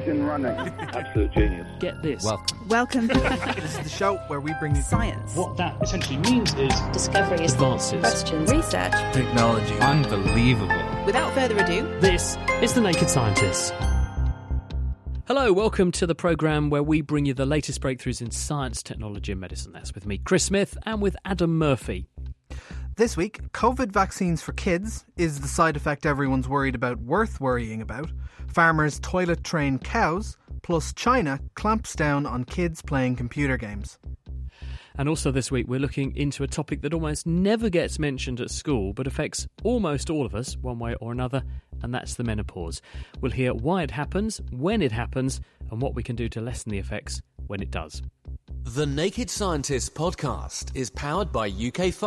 Engine running. Absolute genius. Get this. Welcome. Welcome. This is the show where we bring you Science. What that essentially means is Discoveries, advances. Questions. Research. technology. Unbelievable. Without further ado, This is The Naked Scientists. Hello, welcome to the programme where we bring you the latest breakthroughs in science, technology, and medicine. That's with me, Chris Smith, and with Adam Murphy. This week, COVID vaccines for kids is the side effect everyone's worried about worth worrying about. Farmers toilet train cows, plus China clamps down on kids playing computer games. And also this week, we're looking into a topic that almost never gets mentioned at school, but affects almost all of us, one way or another, and that's the menopause. We'll hear why it happens, when it happens, and what we can do to lessen the effects when it does. The Naked Scientists podcast is powered by ukfast.co.uk.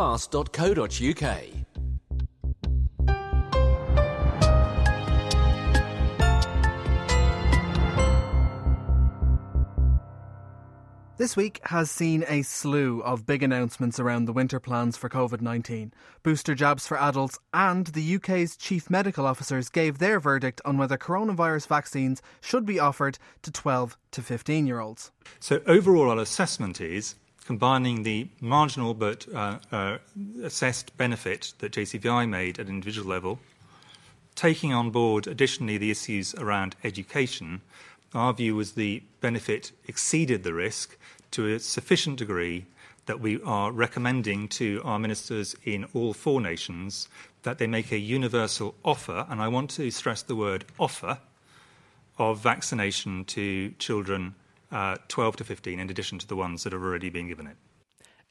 This week has seen a slew of big announcements around the winter plans for COVID 19. Booster jabs for adults and the UK's chief medical officers gave their verdict on whether coronavirus vaccines should be offered to 12 to 15 year olds. So overall, our assessment is combining the marginal but uh, uh, assessed benefit that JCVI made at an individual level, taking on board additionally the issues around education. Our view was the benefit exceeded the risk to a sufficient degree that we are recommending to our ministers in all four nations that they make a universal offer, and I want to stress the word offer, of vaccination to children uh, 12 to 15, in addition to the ones that are already being given it.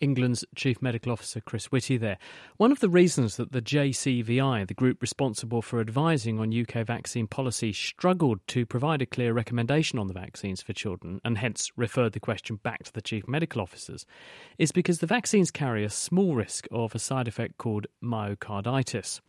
England's Chief Medical Officer Chris Whitty there. One of the reasons that the JCVI, the group responsible for advising on UK vaccine policy, struggled to provide a clear recommendation on the vaccines for children and hence referred the question back to the Chief Medical Officers is because the vaccines carry a small risk of a side effect called myocarditis.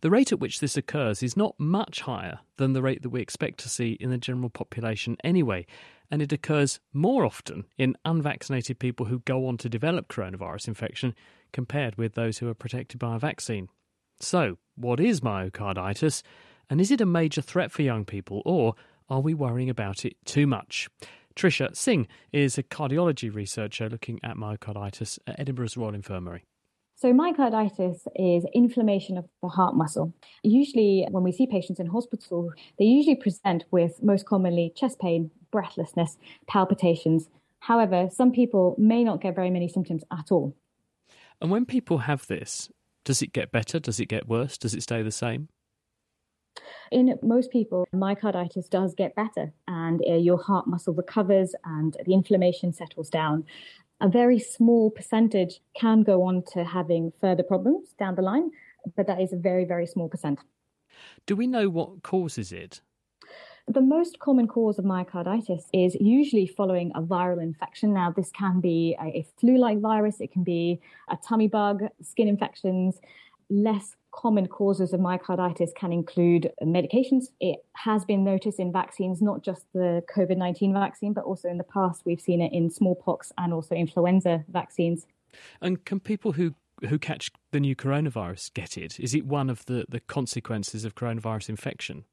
The rate at which this occurs is not much higher than the rate that we expect to see in the general population anyway, and it occurs more often in unvaccinated people who go on to develop coronavirus infection compared with those who are protected by a vaccine. So, what is myocarditis, and is it a major threat for young people, or are we worrying about it too much? Trisha Singh is a cardiology researcher looking at myocarditis at Edinburgh's Royal Infirmary. So, myocarditis is inflammation of the heart muscle. Usually, when we see patients in hospital, they usually present with most commonly chest pain, breathlessness, palpitations. However, some people may not get very many symptoms at all. And when people have this, does it get better? Does it get worse? Does it stay the same? In most people, myocarditis does get better and uh, your heart muscle recovers and the inflammation settles down. A very small percentage can go on to having further problems down the line, but that is a very, very small percent. Do we know what causes it? The most common cause of myocarditis is usually following a viral infection. Now, this can be a, a flu like virus, it can be a tummy bug, skin infections. Less common causes of myocarditis can include medications. It has been noticed in vaccines, not just the COVID 19 vaccine, but also in the past, we've seen it in smallpox and also influenza vaccines. And can people who who catch the new coronavirus get it? Is it one of the, the consequences of coronavirus infection?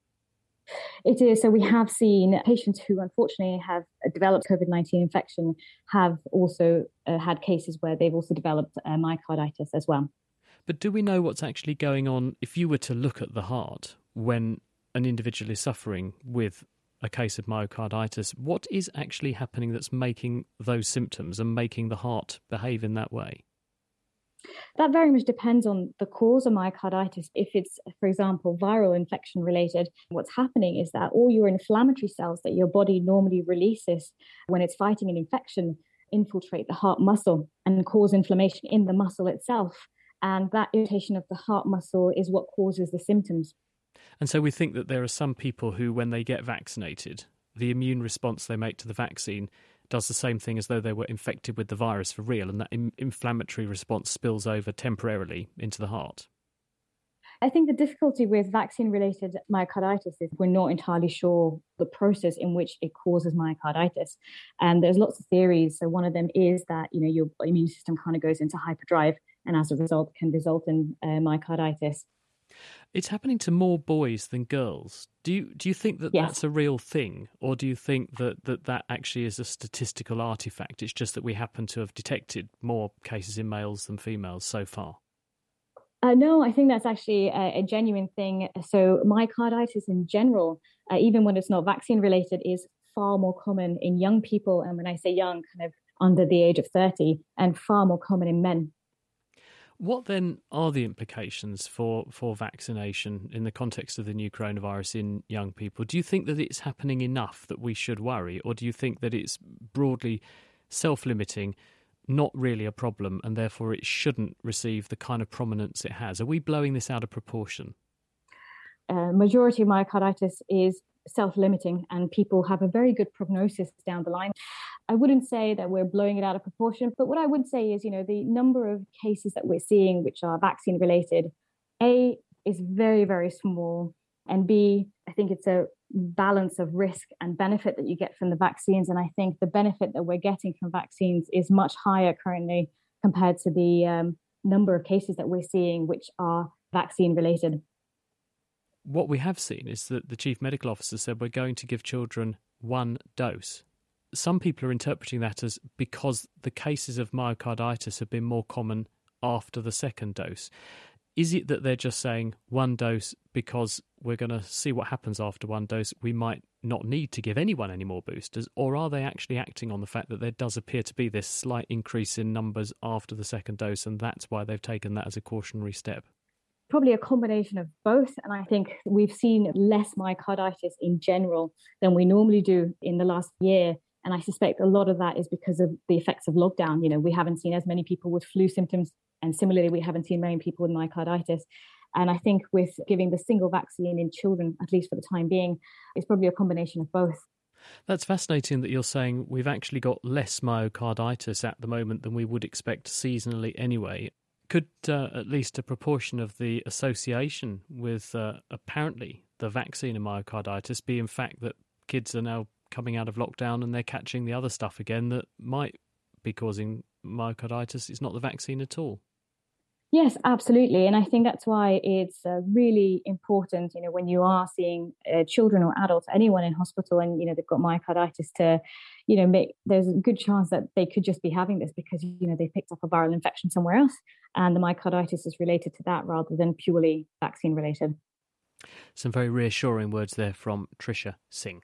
It is. So we have seen patients who unfortunately have developed COVID 19 infection have also uh, had cases where they've also developed uh, myocarditis as well. But do we know what's actually going on if you were to look at the heart when an individual is suffering with a case of myocarditis? What is actually happening that's making those symptoms and making the heart behave in that way? That very much depends on the cause of myocarditis. If it's, for example, viral infection related, what's happening is that all your inflammatory cells that your body normally releases when it's fighting an infection infiltrate the heart muscle and cause inflammation in the muscle itself. And that irritation of the heart muscle is what causes the symptoms. And so we think that there are some people who, when they get vaccinated, the immune response they make to the vaccine does the same thing as though they were infected with the virus for real, and that in- inflammatory response spills over temporarily into the heart. I think the difficulty with vaccine related myocarditis is we're not entirely sure the process in which it causes myocarditis. And there's lots of theories. So one of them is that, you know, your immune system kind of goes into hyperdrive and as a result can result in uh, myocarditis. It's happening to more boys than girls. Do you do you think that Yes. that's a real thing, or do you think that, that that actually is a statistical artifact? It's just that we happen to have detected more cases in males than females so far. Uh, no, I think that's actually a, a genuine thing. So, myocarditis in general, uh, even when it's not vaccine related, is far more common in young people. And when I say young, kind of under the age of 30, and far more common in men. What then are the implications for, for vaccination in the context of the new coronavirus in young people? Do you think that it's happening enough that we should worry, or do you think that it's broadly self limiting, not really a problem, and therefore it shouldn't receive the kind of prominence it has? Are we blowing this out of proportion? Uh, majority of myocarditis is self-limiting and people have a very good prognosis down the line i wouldn't say that we're blowing it out of proportion but what i would say is you know the number of cases that we're seeing which are vaccine related a is very very small and b i think it's a balance of risk and benefit that you get from the vaccines and i think the benefit that we're getting from vaccines is much higher currently compared to the um, number of cases that we're seeing which are vaccine related what we have seen is that the chief medical officer said we're going to give children one dose. Some people are interpreting that as because the cases of myocarditis have been more common after the second dose. Is it that they're just saying one dose because we're going to see what happens after one dose? We might not need to give anyone any more boosters, or are they actually acting on the fact that there does appear to be this slight increase in numbers after the second dose, and that's why they've taken that as a cautionary step? probably a combination of both. And I think we've seen less myocarditis in general than we normally do in the last year. And I suspect a lot of that is because of the effects of lockdown. You know, we haven't seen as many people with flu symptoms, and similarly, we haven't seen many people with myocarditis. And I think with giving the single vaccine in children, at least for the time being, it's probably a combination of both. That's fascinating that you're saying we've actually got less myocarditis at the moment than we would expect seasonally anyway. Could uh, at least a proportion of the association with uh, apparently the vaccine and myocarditis be in fact that kids are now coming out of lockdown and they're catching the other stuff again that might be causing myocarditis? It's not the vaccine at all. Yes, absolutely. And I think that's why it's uh, really important, you know, when you are seeing uh, children or adults, anyone in hospital and, you know, they've got myocarditis to, you know, make, there's a good chance that they could just be having this because, you know, they picked up a viral infection somewhere else. And the myocarditis is related to that rather than purely vaccine related. Some very reassuring words there from Trisha Singh.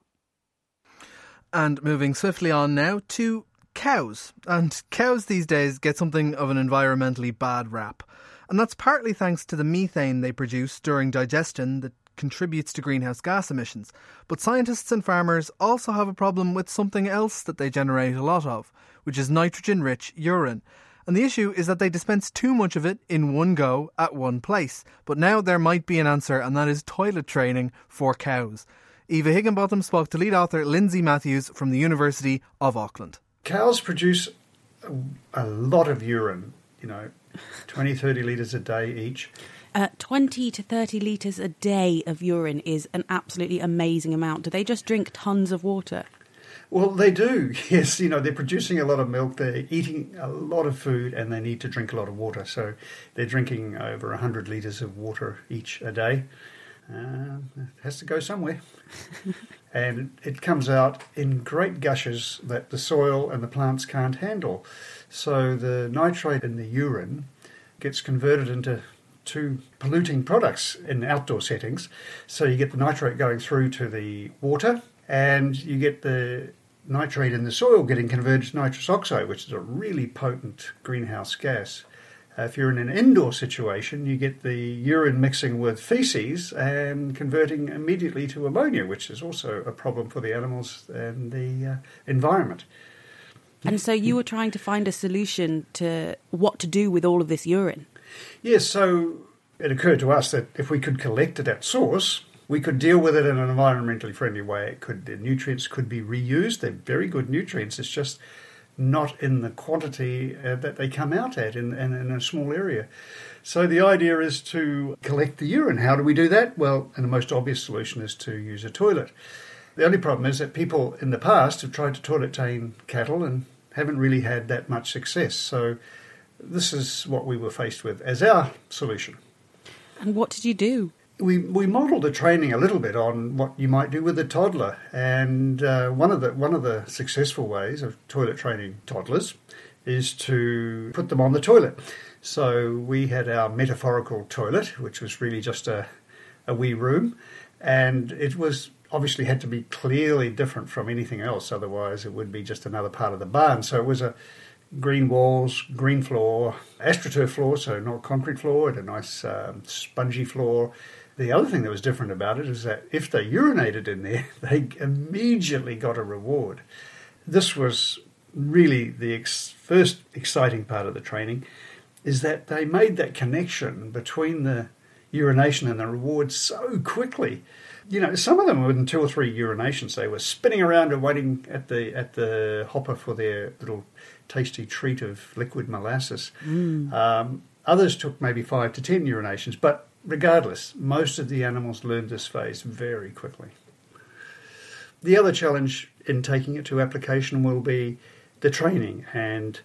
And moving swiftly on now to cows. And cows these days get something of an environmentally bad rap. And that's partly thanks to the methane they produce during digestion that contributes to greenhouse gas emissions. But scientists and farmers also have a problem with something else that they generate a lot of, which is nitrogen rich urine. And the issue is that they dispense too much of it in one go at one place. But now there might be an answer, and that is toilet training for cows. Eva Higginbotham spoke to lead author Lindsay Matthews from the University of Auckland. Cows produce a, a lot of urine, you know, 20, 30 litres a day each. Uh, 20 to 30 litres a day of urine is an absolutely amazing amount. Do they just drink tons of water? Well, they do, yes. You know, they're producing a lot of milk, they're eating a lot of food, and they need to drink a lot of water. So they're drinking over 100 litres of water each a day. Uh, it has to go somewhere. and it comes out in great gushes that the soil and the plants can't handle. So the nitrate in the urine gets converted into two polluting products in outdoor settings. So you get the nitrate going through to the water, and you get the nitrate in the soil getting converted to nitrous oxide, which is a really potent greenhouse gas. Uh, if you're in an indoor situation, you get the urine mixing with feces and converting immediately to ammonia, which is also a problem for the animals and the uh, environment. And so you were trying to find a solution to what to do with all of this urine. Yes, so it occurred to us that if we could collect it at source, we could deal with it in an environmentally friendly way. It could the nutrients could be reused. They're very good nutrients. It's just not in the quantity uh, that they come out at in, in, in, a small area. So the idea is to collect the urine. How do we do that? Well, and the most obvious solution is to use a toilet. The only problem is that people in the past have tried to toilet train cattle and haven't really had that much success. So this is what we were faced with as our solution. And what did you do? We we modelled the training a little bit on what you might do with a toddler, and uh, one of the one of the successful ways of toilet training toddlers is to put them on the toilet. So we had our metaphorical toilet, which was really just a a wee room, and it was obviously had to be clearly different from anything else, otherwise it would be just another part of the barn. So it was a green walls, green floor, astroturf floor, so not concrete floor, and a nice um, spongy floor the other thing that was different about it is that if they urinated in there, they immediately got a reward. This was really the ex- first exciting part of the training, is that they made that connection between the urination and the reward so quickly. You know, some of them within two or three urinations, they were spinning around and waiting at the at the hopper for their little tasty treat of liquid molasses. Mm. Um, others took maybe five to ten urinations, but regardless, most of the animals learn this phase very quickly. The other challenge in taking it to application will be the training, and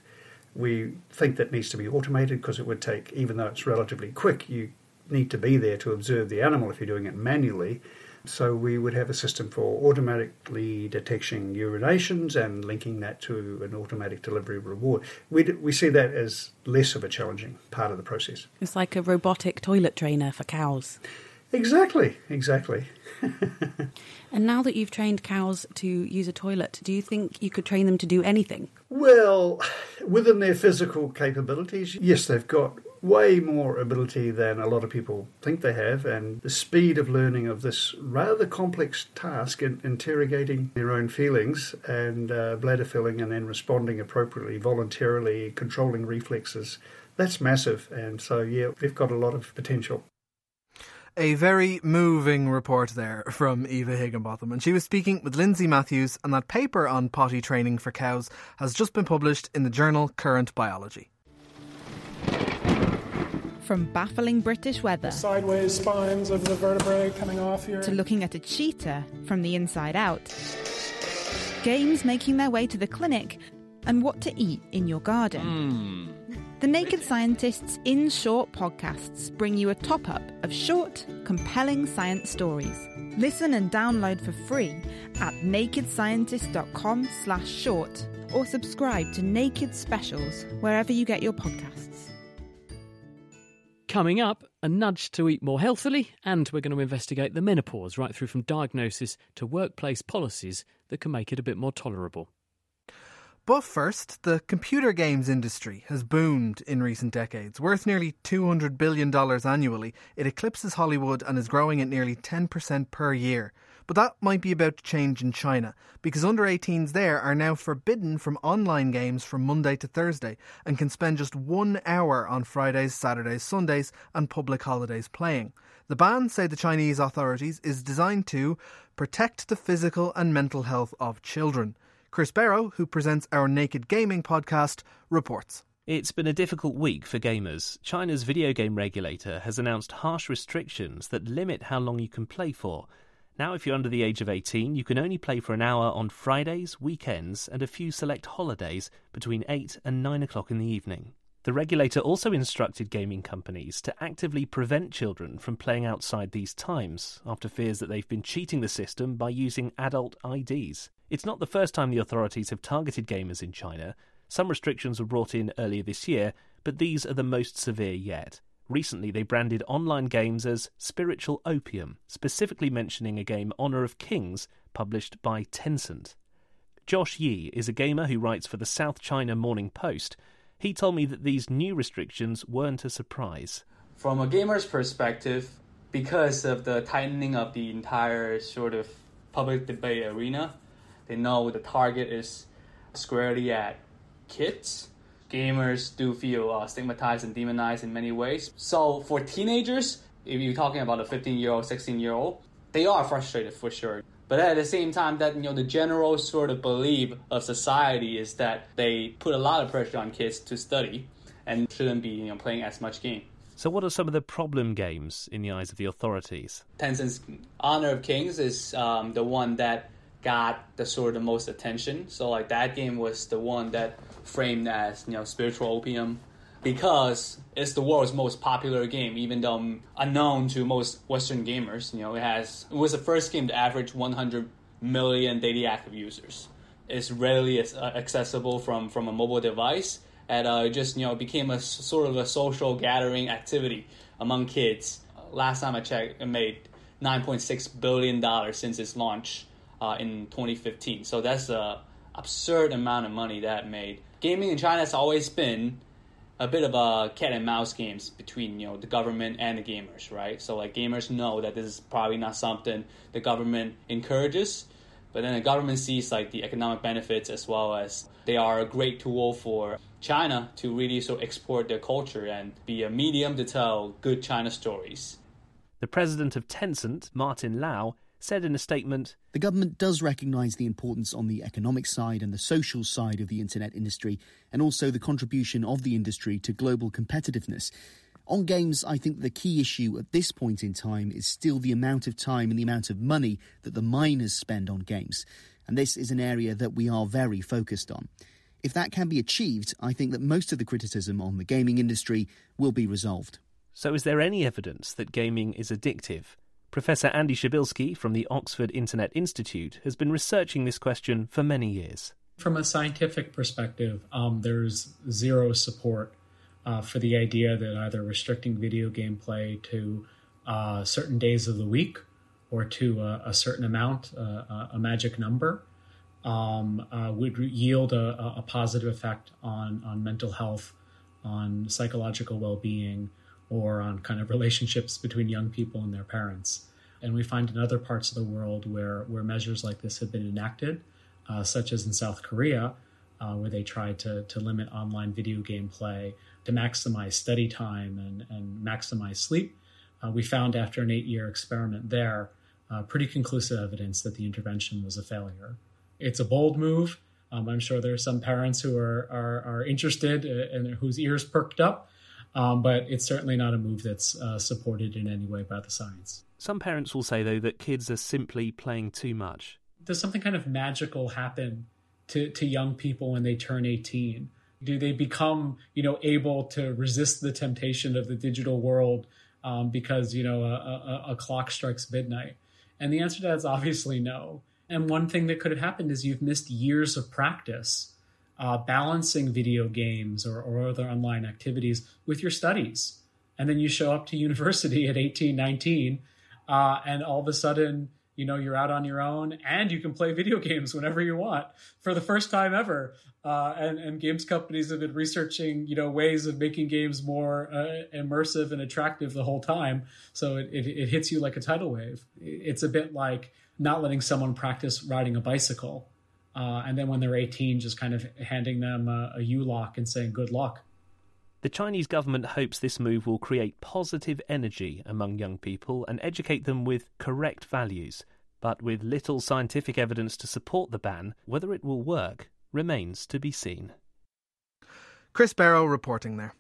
we think that needs to be automated because it would take, even though it's relatively quick, you need to be there to observe the animal if you're doing it manually. So we would have a system for automatically detecting urinations and linking that to an automatic delivery reward. We, we see that as less of a challenging part of the process. It's like a robotic toilet trainer for cows. Exactly, exactly. and now that you've trained cows to use a toilet, do you think you could train them to do anything? Well, within their physical capabilities, yes, they've got way more ability than a lot of people think they have, and the speed of learning of this rather complex task in interrogating their own feelings and uh, bladder filling and then responding appropriately, voluntarily, controlling reflexes. That's massive, and so yeah, they've got a lot of potential. A very moving report there from Eva Higginbotham, and she was speaking with Lindsay Matthews, and that paper on potty training for cows has just been published in the journal Current Biology from baffling British weather, the sideways spines of the vertebrae coming off here, to looking at a cheetah from the inside out, games making their way to the clinic, and what to eat in your garden. Mm. The Naked Scientists in Short podcasts bring you a top up of short, compelling science stories. Listen and download for free at nakedscientist.com slash short or subscribe to Naked Specials wherever you get your podcasts. Coming up, a nudge to eat more healthily, and we're going to investigate the menopause right through from diagnosis to workplace policies that can make it a bit more tolerable. But first, the computer games industry has boomed in recent decades. Worth nearly $200 billion annually, it eclipses Hollywood and is growing at nearly 10% per year. But that might be about to change in China, because under 18s there are now forbidden from online games from Monday to Thursday and can spend just one hour on Fridays, Saturdays, Sundays, and public holidays playing. The ban, say the Chinese authorities, is designed to protect the physical and mental health of children. Chris Barrow, who presents our Naked Gaming podcast, reports. It's been a difficult week for gamers. China's video game regulator has announced harsh restrictions that limit how long you can play for. Now, if you're under the age of 18, you can only play for an hour on Fridays, weekends, and a few select holidays between 8 and 9 o'clock in the evening. The regulator also instructed gaming companies to actively prevent children from playing outside these times, after fears that they've been cheating the system by using adult IDs. It's not the first time the authorities have targeted gamers in China. Some restrictions were brought in earlier this year, but these are the most severe yet. Recently, they branded online games as spiritual opium, specifically mentioning a game Honor of Kings published by Tencent. Josh Ye is a gamer who writes for the South China Morning Post. He told me that these new restrictions weren't a surprise. From a gamer's perspective, because of the tightening of the entire sort of public debate arena, they know the target is squarely at kids gamers do feel uh, stigmatized and demonized in many ways. So for teenagers, if you're talking about a 15 year old, 16 year old, they are frustrated for sure. But at the same time, that you know, the general sort of belief of society is that they put a lot of pressure on kids to study and shouldn't be you know playing as much game. So, what are some of the problem games in the eyes of the authorities? Tencent's Honor of Kings is um, the one that got the sort of the most attention. So, like that game was the one that framed as you know spiritual opium because it's the world's most popular game, even though unknown to most Western gamers. You know, it has it was the first game to average 100 million daily active users. It's readily uh, accessible from from a mobile device, and uh, just you know became a sort of a social gathering activity among kids. Last time I checked, it made 9.6 billion dollars since its launch uh, in 2015. So that's a absurd amount of money that made. Gaming in China has always been a bit of a cat and mouse games between you know the government and the gamers, right? So like gamers know that this is probably not something the government encourages, but then the government sees like the economic benefits as well as they are a great tool for China to really so export their culture and be a medium to tell good China stories. The president of Tencent, Martin Lau, said in a statement The government does recognise the importance on the economic side and the social side of the internet industry, and also the contribution of the industry to global competitiveness. On games, I think the key issue at this point in time is still the amount of time and the amount of money that the minors spend on games. And this is an area that we are very focused on. If that can be achieved, I think that most of the criticism on the gaming industry will be resolved. So, is there any evidence that gaming is addictive? Professor Andy Przybylski from the Oxford Internet Institute has been researching this question for many years. From a scientific perspective, um, there's zero support uh, for the idea that either restricting video game play to uh, certain days of the week or to a, a certain amount, uh, a magic number, um, uh, would yield a, a, positive effect on, on mental health, on psychological well being, or on kind of relationships between young people and their parents. And we find in other parts of the world where, where measures like this have been enacted, uh, such as in South Korea, uh, where they tried to, to limit online video game play to maximize study time and, and maximize sleep. Uh, we found after an eight year experiment there uh, pretty conclusive evidence that the intervention was a failure. It's a bold move. Um, I'm sure there are some parents who are, are, are interested uh, and whose ears perked up um, but it's certainly not a move that's uh, supported in any way by the science. Some parents will say, though, that kids are simply playing too much. Does something kind of magical happen to, to young people when they turn 18? Do they become, you know, able to resist the temptation of the digital world um, because, you know, a, a, a clock strikes midnight? And the answer to that is obviously no. And one thing that could have happened is you've missed years of practice uh, balancing video games or, or other online activities with your studies. And then you show up to university at 18, 19, uh, and all of a sudden, you know, you're out on your own and you can play video games whenever you want for the first time ever. Uh, and, and games companies have been researching, you know, ways of making games more uh, immersive and attractive the whole time. So it, it, it hits you like a tidal wave. It's a bit like not letting someone practice riding a bicycle uh, and then when they're 18, just kind of handing them a, a U-lock and saying good luck. The Chinese government hopes this move will create positive energy among young people and educate them with correct values. But with little scientific evidence to support the ban, whether it will work remains to be seen. Chris Barrow reporting there.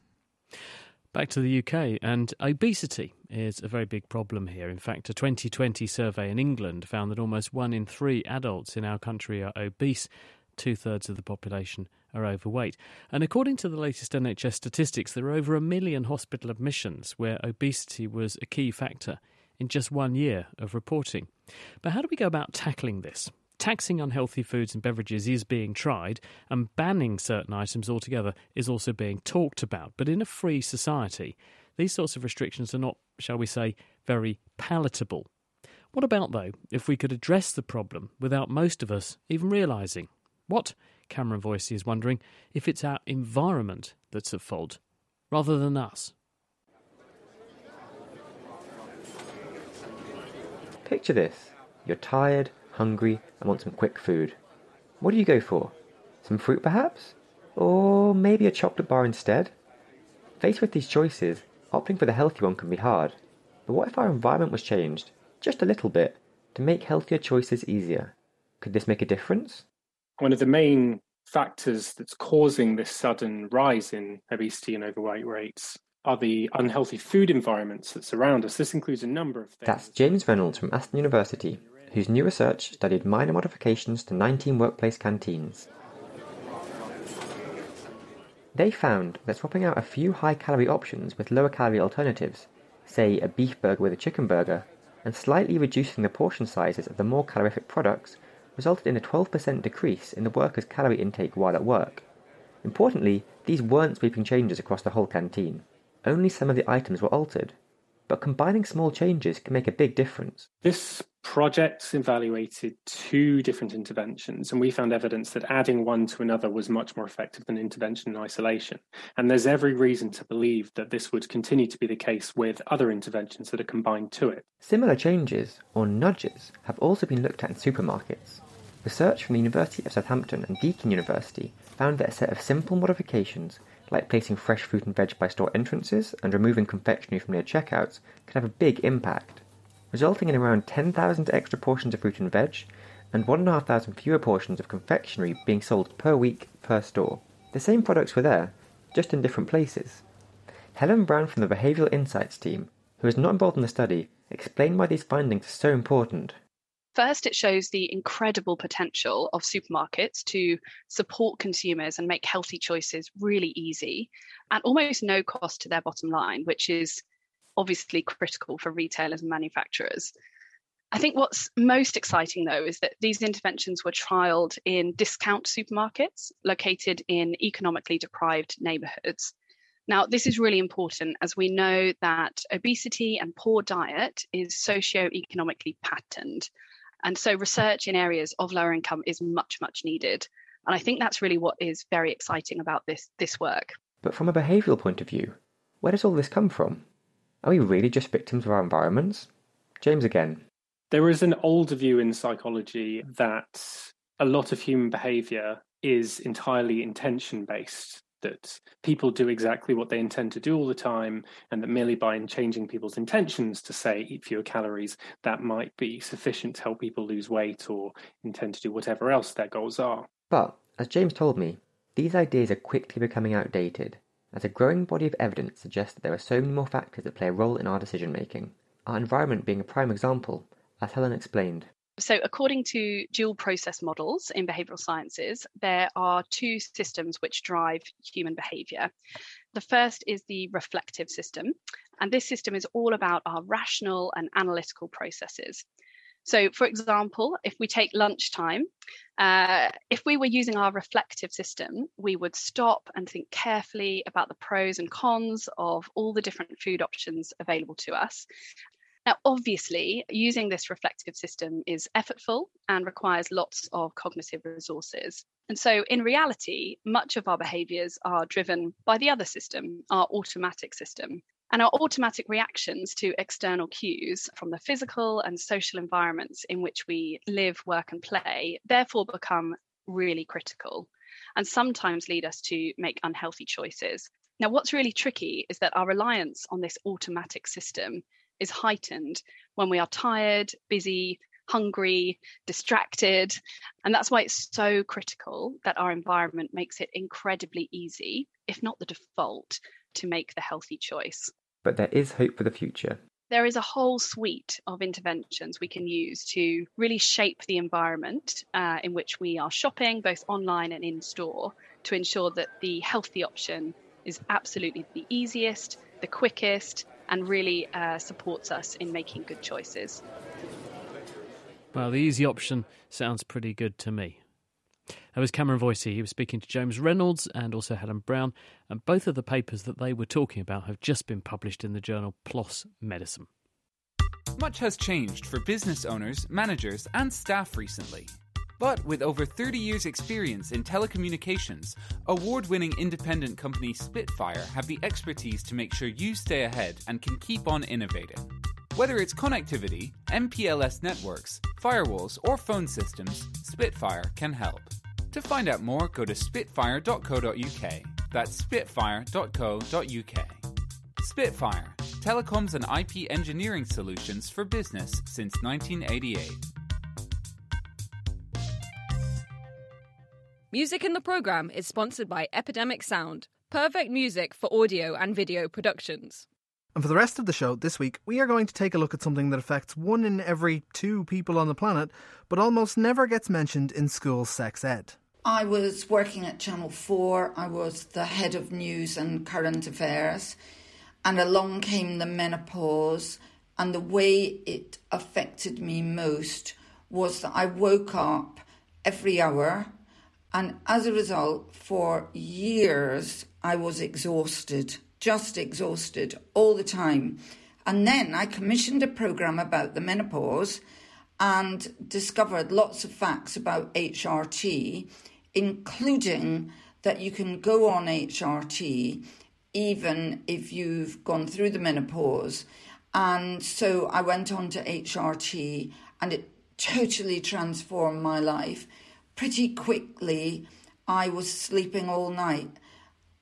Back to the UK, and obesity is a very big problem here. In fact, a 2020 survey in England found that almost one in three adults in our country are obese. Two thirds of the population are overweight. And according to the latest NHS statistics, there are over a million hospital admissions where obesity was a key factor in just one year of reporting. But how do we go about tackling this? Taxing unhealthy foods and beverages is being tried, and banning certain items altogether is also being talked about. But in a free society, these sorts of restrictions are not, shall we say, very palatable. What about, though, if we could address the problem without most of us even realising? What, Cameron Voisey is wondering, if it's our environment that's at fault, rather than us? Picture this you're tired, hungry, and want some quick food. What do you go for? Some fruit, perhaps? Or maybe a chocolate bar instead? Faced with these choices, opting for the healthy one can be hard. But what if our environment was changed, just a little bit, to make healthier choices easier? Could this make a difference? One of the main factors that's causing this sudden rise in obesity and overweight rates are the unhealthy food environments that surround us. This includes a number of things. That's James Reynolds from Aston University, whose new research studied minor modifications to 19 workplace canteens. They found that swapping out a few high calorie options with lower calorie alternatives, say a beef burger with a chicken burger, and slightly reducing the portion sizes of the more calorific products, resulted in a 12% decrease in the workers' calorie intake while at work. Importantly, these weren't sweeping changes across the whole canteen. Only some of the items were altered. But combining small changes can make a big difference. This project evaluated two different interventions, and we found evidence that adding one to another was much more effective than intervention in isolation. And there's every reason to believe that this would continue to be the case with other interventions that are combined to it. Similar changes, or nudges, have also been looked at in supermarkets. Research from the University of Southampton and Deakin University found that a set of simple modifications, like placing fresh fruit and veg by store entrances and removing confectionery from near checkouts, can have a big impact, resulting in around 10,000 extra portions of fruit and veg and 1,500 fewer portions of confectionery being sold per week per store. The same products were there, just in different places. Helen Brown from the Behavioural Insights team, who is not involved in the study, explained why these findings are so important. First, it shows the incredible potential of supermarkets to support consumers and make healthy choices really easy at almost no cost to their bottom line, which is obviously critical for retailers and manufacturers. I think what's most exciting, though, is that these interventions were trialled in discount supermarkets located in economically deprived neighbourhoods. Now, this is really important as we know that obesity and poor diet is socio-economically patterned. And so research in areas of lower income is much, much needed. And I think that's really what is very exciting about this, this work. But from a behavioural point of view, where does all this come from? Are we really just victims of our environments? James again. There is an older view in psychology that a lot of human behaviour is entirely intention based that people do exactly what they intend to do all the time, and that merely by changing people's intentions to say eat fewer calories, that might be sufficient to help people lose weight or intend to do whatever else their goals are. But, as James told me, these ideas are quickly becoming outdated, as a growing body of evidence suggests that there are so many more factors that play a role in our decision making, our environment being a prime example, as Helen explained. So, according to dual process models in behavioral sciences, there are two systems which drive human behavior. The first is the reflective system, and this system is all about our rational and analytical processes. So, for example, if we take lunchtime, uh, if we were using our reflective system, we would stop and think carefully about the pros and cons of all the different food options available to us. Now, obviously, using this reflective system is effortful and requires lots of cognitive resources. And so, in reality, much of our behaviors are driven by the other system, our automatic system. And our automatic reactions to external cues from the physical and social environments in which we live, work, and play therefore become really critical and sometimes lead us to make unhealthy choices. Now, what's really tricky is that our reliance on this automatic system is heightened when we are tired, busy, hungry, distracted. And that's why it's so critical that our environment makes it incredibly easy, if not the default, to make the healthy choice. But there is hope for the future. There is a whole suite of interventions we can use to really shape the environment uh, in which we are shopping, both online and in store, to ensure that the healthy option is absolutely the easiest, the quickest, and really uh, supports us in making good choices. Well, the easy option sounds pretty good to me. That was Cameron Voisey. He was speaking to James Reynolds and also Helen Brown, and both of the papers that they were talking about have just been published in the journal PLOS Medicine. Much has changed for business owners, managers, and staff recently. But with over 30 years' experience in telecommunications, award winning independent company Spitfire have the expertise to make sure you stay ahead and can keep on innovating. Whether it's connectivity, MPLS networks, firewalls, or phone systems, Spitfire can help. To find out more, go to spitfire.co.uk. That's spitfire.co.uk. Spitfire, telecoms and IP engineering solutions for business since 1988. Music in the program is sponsored by Epidemic Sound, perfect music for audio and video productions. And for the rest of the show this week, we are going to take a look at something that affects one in every two people on the planet, but almost never gets mentioned in school sex ed. I was working at Channel 4. I was the head of news and current affairs. And along came the menopause. And the way it affected me most was that I woke up every hour. And as a result, for years, I was exhausted, just exhausted all the time. And then I commissioned a program about the menopause and discovered lots of facts about HRT, including that you can go on HRT even if you've gone through the menopause. And so I went on to HRT and it totally transformed my life. Pretty quickly, I was sleeping all night.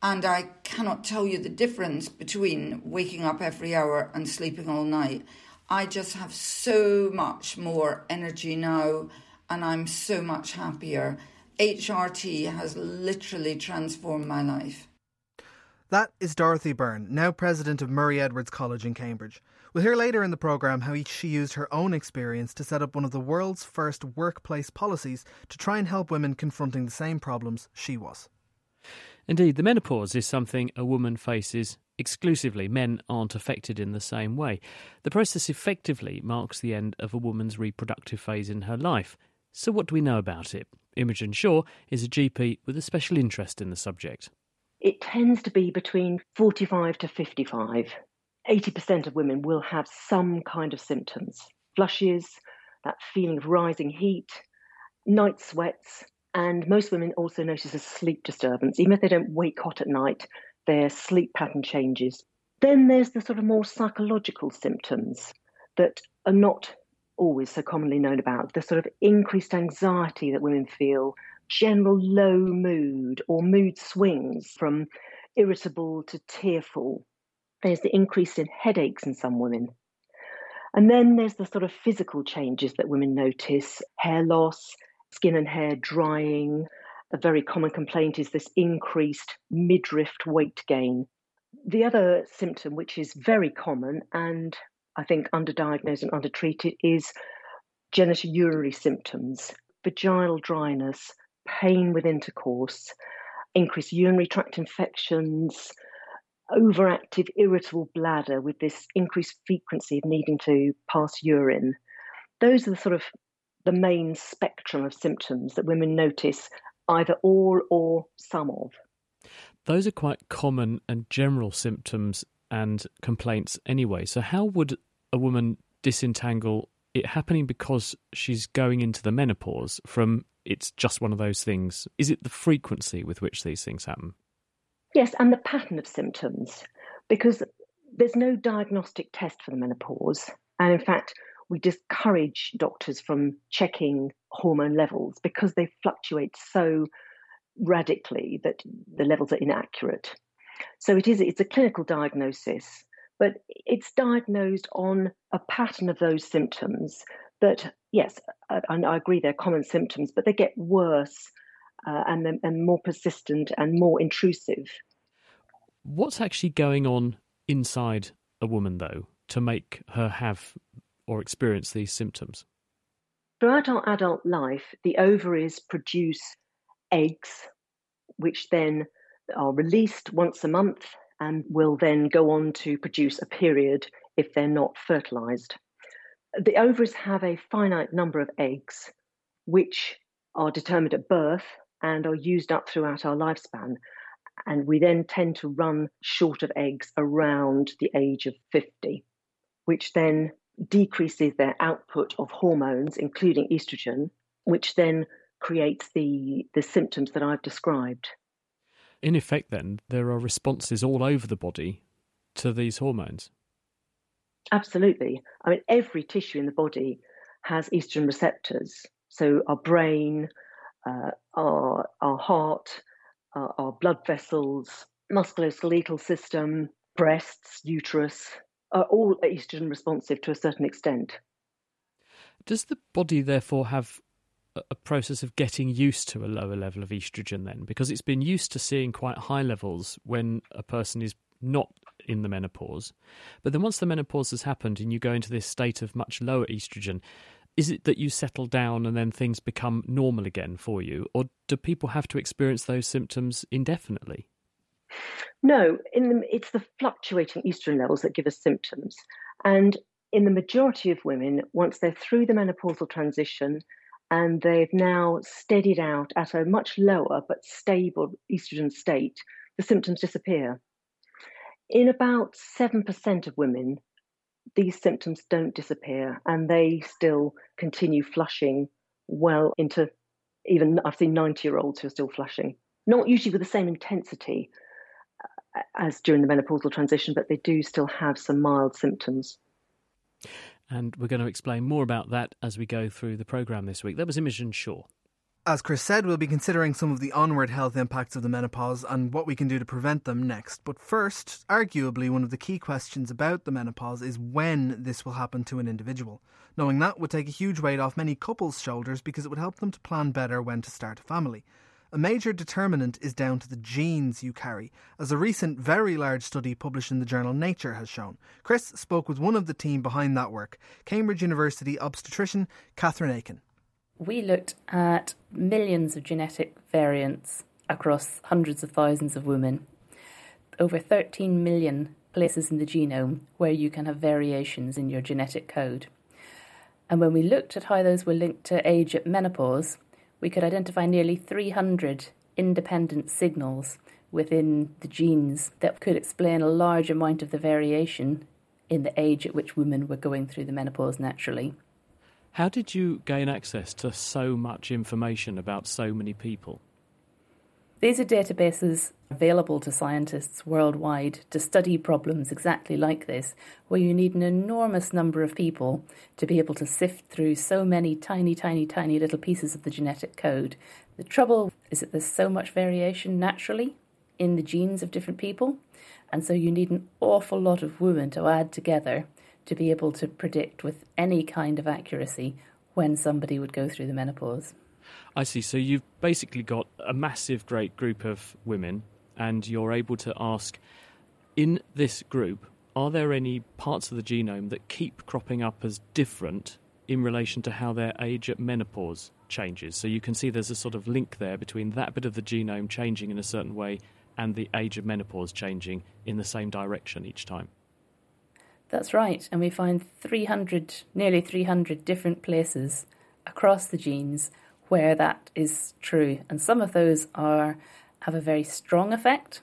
And I cannot tell you the difference between waking up every hour and sleeping all night. I just have so much more energy now and I'm so much happier. HRT has literally transformed my life. That is Dorothy Byrne, now president of Murray Edwards College in Cambridge. We'll hear later in the programme how she used her own experience to set up one of the world's first workplace policies to try and help women confronting the same problems she was. Indeed, the menopause is something a woman faces exclusively. Men aren't affected in the same way. The process effectively marks the end of a woman's reproductive phase in her life. So, what do we know about it? Imogen Shaw is a GP with a special interest in the subject. It tends to be between 45 to 55. 80% of women will have some kind of symptoms flushes, that feeling of rising heat, night sweats, and most women also notice a sleep disturbance. Even if they don't wake hot at night, their sleep pattern changes. Then there's the sort of more psychological symptoms that are not always so commonly known about the sort of increased anxiety that women feel, general low mood or mood swings from irritable to tearful. There's the increase in headaches in some women. And then there's the sort of physical changes that women notice hair loss, skin and hair drying. A very common complaint is this increased midriff weight gain. The other symptom, which is very common and I think underdiagnosed and undertreated, is genitourinary symptoms, vaginal dryness, pain with intercourse, increased urinary tract infections, overactive, irritable bladder with this increased frequency of needing to pass urine. Those are the sort of the main spectrum of symptoms that women notice, either all or some of. Those are quite common and general symptoms and complaints anyway. So, how would a woman disentangle it happening because she's going into the menopause from it's just one of those things? Is it the frequency with which these things happen? Yes, and the pattern of symptoms, because there's no diagnostic test for the menopause. And in fact, we discourage doctors from checking hormone levels because they fluctuate so radically that the levels are inaccurate. So it is it's a clinical diagnosis, but it's diagnosed on a pattern of those symptoms that yes, I, I agree they're common symptoms, but they get worse uh, and and more persistent and more intrusive. What's actually going on inside a woman though to make her have or experience these symptoms? Throughout our adult life, the ovaries produce eggs, which then are released once a month and will then go on to produce a period if they're not fertilized. The ovaries have a finite number of eggs, which are determined at birth and are used up throughout our lifespan. And we then tend to run short of eggs around the age of 50, which then decreases their output of hormones, including estrogen, which then creates the, the symptoms that I've described. In effect, then, there are responses all over the body to these hormones. Absolutely. I mean, every tissue in the body has estrogen receptors. So our brain, uh, our, our heart, uh, our blood vessels, musculoskeletal system, breasts, uterus, are all estrogen responsive to a certain extent. Does the body therefore have a process of getting used to a lower level of estrogen then? Because it's been used to seeing quite high levels when a person is not in the menopause. But then once the menopause has happened and you go into this state of much lower estrogen, is it that you settle down and then things become normal again for you? Or do people have to experience those symptoms indefinitely? No, in the, it's the fluctuating estrogen levels that give us symptoms. And in the majority of women, once they're through the menopausal transition and they've now steadied out at a much lower but stable estrogen state, the symptoms disappear. In about 7% of women, these symptoms don't disappear and they still continue flushing well into even, I've seen 90 year olds who are still flushing. Not usually with the same intensity as during the menopausal transition, but they do still have some mild symptoms. And we're going to explain more about that as we go through the programme this week. That was Imogen Shaw. As Chris said, we'll be considering some of the onward health impacts of the menopause and what we can do to prevent them next. But first, arguably, one of the key questions about the menopause is when this will happen to an individual. Knowing that would take a huge weight off many couples' shoulders because it would help them to plan better when to start a family. A major determinant is down to the genes you carry, as a recent very large study published in the journal Nature has shown. Chris spoke with one of the team behind that work, Cambridge University obstetrician Catherine Aiken. We looked at millions of genetic variants across hundreds of thousands of women, over 13 million places in the genome where you can have variations in your genetic code. And when we looked at how those were linked to age at menopause, we could identify nearly 300 independent signals within the genes that could explain a large amount of the variation in the age at which women were going through the menopause naturally. How did you gain access to so much information about so many people? These are databases available to scientists worldwide to study problems exactly like this, where you need an enormous number of people to be able to sift through so many tiny, tiny, tiny little pieces of the genetic code. The trouble is that there's so much variation naturally in the genes of different people, and so you need an awful lot of women to add together to be able to predict with any kind of accuracy when somebody would go through the menopause. I see. So you've basically got a massive, great group of women, and you're able to ask in this group, are there any parts of the genome that keep cropping up as different in relation to how their age at menopause changes? So you can see there's a sort of link there between that bit of the genome changing in a certain way and the age of menopause changing in the same direction each time. That's right, and we find 300, nearly 300 different places across the genes where that is true. And some of those are have a very strong effect,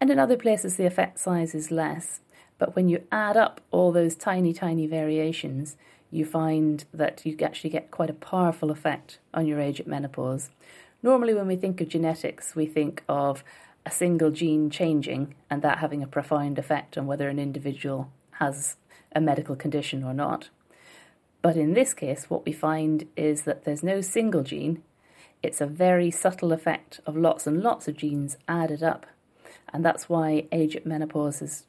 and in other places the effect size is less. But when you add up all those tiny, tiny variations, you find that you actually get quite a powerful effect on your age at menopause. Normally, when we think of genetics, we think of a single gene changing and that having a profound effect on whether an individual has a medical condition or not. But in this case, what we find is that there's no single gene. It's a very subtle effect of lots and lots of genes added up. And that's why age at menopause has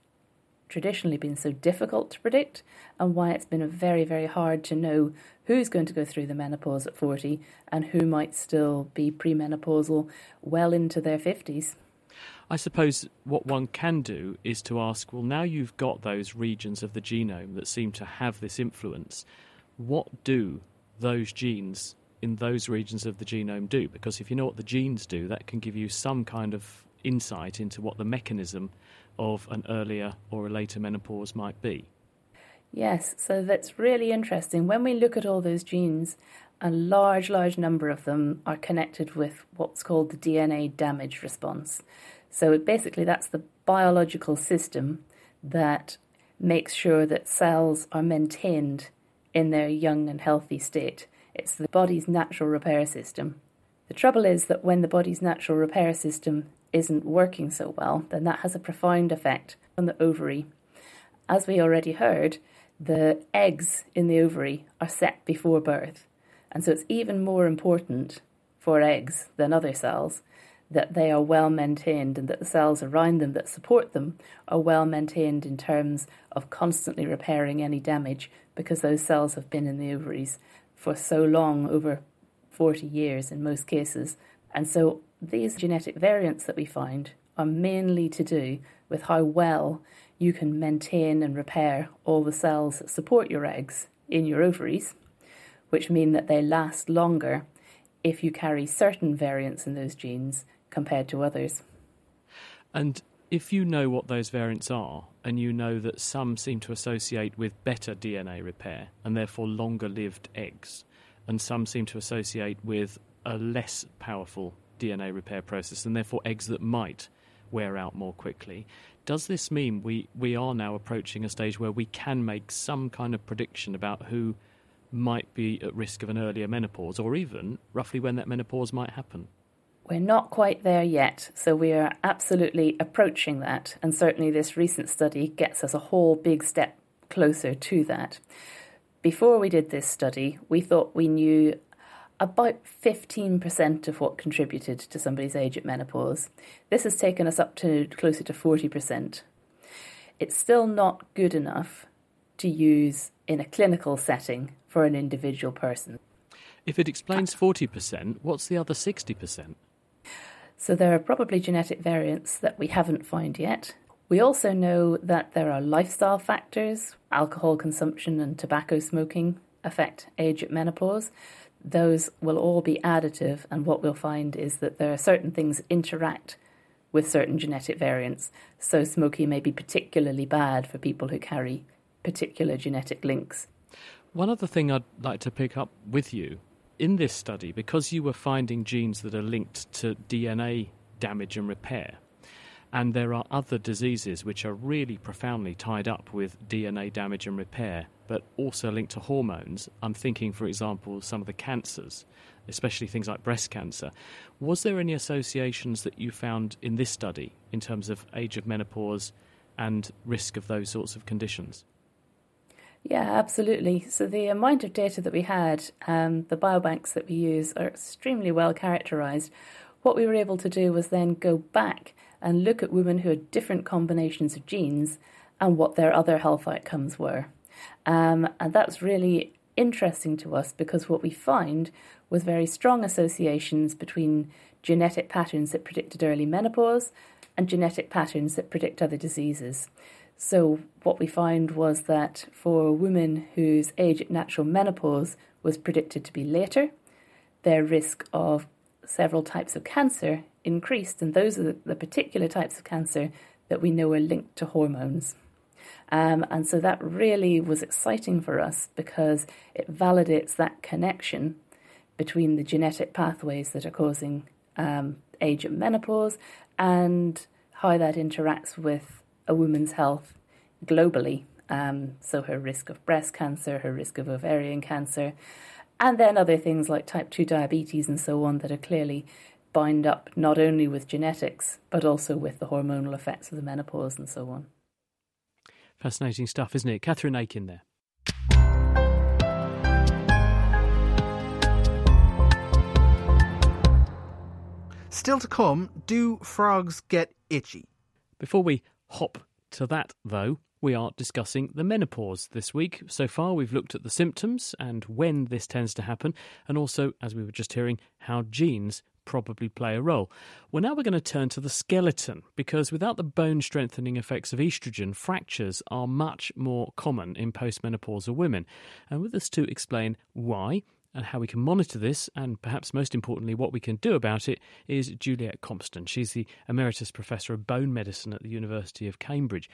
traditionally been so difficult to predict and why it's been very, very hard to know who's going to go through the menopause at 40 and who might still be premenopausal well into their 50s. I suppose what one can do is to ask well, now you've got those regions of the genome that seem to have this influence, what do those genes in those regions of the genome do? Because if you know what the genes do, that can give you some kind of insight into what the mechanism of an earlier or a later menopause might be. Yes, so that's really interesting. When we look at all those genes, a large, large number of them are connected with what's called the DNA damage response. So basically, that's the biological system that makes sure that cells are maintained in their young and healthy state. It's the body's natural repair system. The trouble is that when the body's natural repair system isn't working so well, then that has a profound effect on the ovary. As we already heard, the eggs in the ovary are set before birth, and so it's even more important for eggs than other cells, that they are well maintained and that the cells around them that support them are well maintained in terms of constantly repairing any damage because those cells have been in the ovaries for so long, over 40 years in most cases. And so these genetic variants that we find are mainly to do with how well you can maintain and repair all the cells that support your eggs in your ovaries, which mean that they last longer if you carry certain variants in those genes compared to others. And if you know what those variants are, and you know that some seem to associate with better DNA repair and therefore longer lived eggs, and some seem to associate with a less powerful DNA repair process and therefore eggs that might wear out more quickly. Does this mean we, we are now approaching a stage where we can make some kind of prediction about who might be at risk of an earlier menopause or even roughly when that menopause might happen? We're not quite there yet, so we are absolutely approaching that, and certainly this recent study gets us a whole big step closer to that. Before we did this study, we thought we knew about 15% of what contributed to somebody's age at menopause. This has taken us up to closer to 40%. It's still not good enough to use in a clinical setting for an individual person. If it explains 40%, what's the other 60%? So there are probably genetic variants that we haven't found yet. We also know that there are lifestyle factors, alcohol consumption and tobacco smoking affect age at menopause those will all be additive, and what we'll find is that there are certain things interact with certain genetic variants. So, smoking may be particularly bad for people who carry particular genetic links. One other thing I'd like to pick up with you in this study, because you were finding genes that are linked to DNA damage and repair, and there are other diseases which are really profoundly tied up with DNA damage and repair, but also linked to hormones. I'm thinking, for example, some of the cancers, especially things like breast cancer. Was there any associations that you found in this study in terms of age of menopause and risk of those sorts of conditions? Yeah, absolutely. So the amount of data that we had, um, the biobanks that we use are extremely well characterized. What we were able to do was then go back and look at women who had different combinations of genes and what their other health outcomes were. Um, and that's really interesting to us because what we find was very strong associations between genetic patterns that predicted early menopause and genetic patterns that predict other diseases. So, what we found was that for women whose age at natural menopause was predicted to be later, their risk of several types of cancer increased, and those are the particular types of cancer that we know are linked to hormones. Um, and so that really was exciting for us because it validates that connection between the genetic pathways that are causing um, age and menopause and how that interacts with a woman's health globally. Um, so her risk of breast cancer, her risk of ovarian cancer, and then other things like type 2 diabetes and so on that are clearly bound up not only with genetics but also with the hormonal effects of the menopause and so on. Fascinating stuff, isn't it? Catherine Aiken there. Still to come, do frogs get itchy? Before we hop to that, though, we are discussing the menopause this week. So far, we've looked at the symptoms and when this tends to happen, and also, as we were just hearing, how genes probably play a role. Well, now we're going to turn to the skeleton because without the bone strengthening effects of estrogen, fractures are much more common in postmenopausal women. And with us to explain why and how we can monitor this, and perhaps most importantly, what we can do about it, is Juliet Compston. She's the Emeritus Professor of Bone Medicine at the University of Cambridge.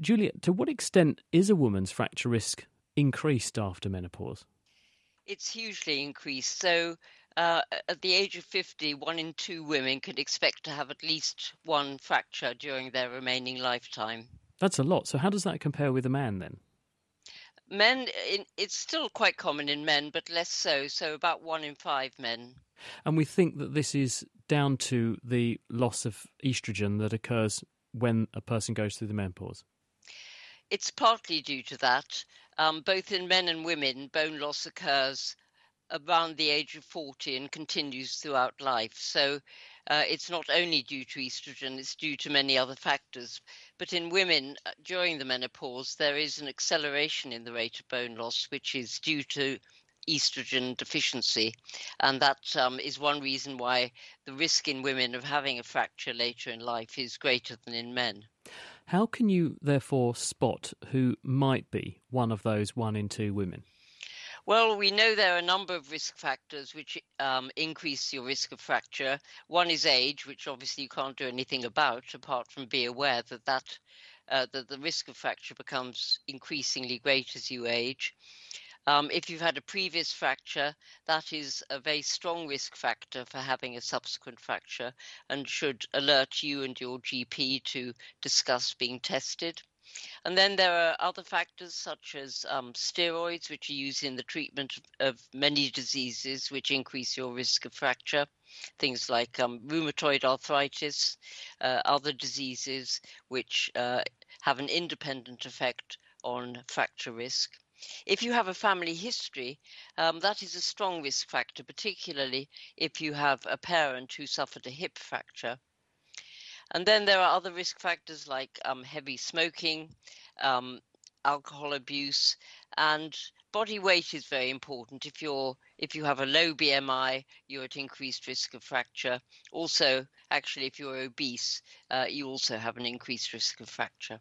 Juliet, to what extent is a woman's fracture risk increased after menopause? It's hugely increased. So, uh, at the age of 50, one in two women can expect to have at least one fracture during their remaining lifetime. That's a lot. So, how does that compare with a man then? Men, it's still quite common in men, but less so. So, about one in five men. And we think that this is down to the loss of estrogen that occurs when a person goes through the menopause. It's partly due to that. Um, both in men and women, bone loss occurs around the age of 40 and continues throughout life. So uh, it's not only due to estrogen, it's due to many other factors. But in women uh, during the menopause, there is an acceleration in the rate of bone loss, which is due to estrogen deficiency. And that um, is one reason why the risk in women of having a fracture later in life is greater than in men. How can you therefore spot who might be one of those one in two women? Well, we know there are a number of risk factors which um, increase your risk of fracture. One is age, which obviously you can't do anything about apart from be aware that that uh, that the risk of fracture becomes increasingly great as you age. Um, if you've had a previous fracture, that is a very strong risk factor for having a subsequent fracture and should alert you and your GP to discuss being tested. And then there are other factors such as um, steroids, which are used in the treatment of many diseases, which increase your risk of fracture. Things like um, rheumatoid arthritis, uh, other diseases which uh, have an independent effect on fracture risk. If you have a family history, um, that is a strong risk factor, particularly if you have a parent who suffered a hip fracture. And then there are other risk factors like um, heavy smoking, um, alcohol abuse, and body weight is very important. If you're if you have a low BMI, you're at increased risk of fracture. Also, actually, if you're obese, uh, you also have an increased risk of fracture.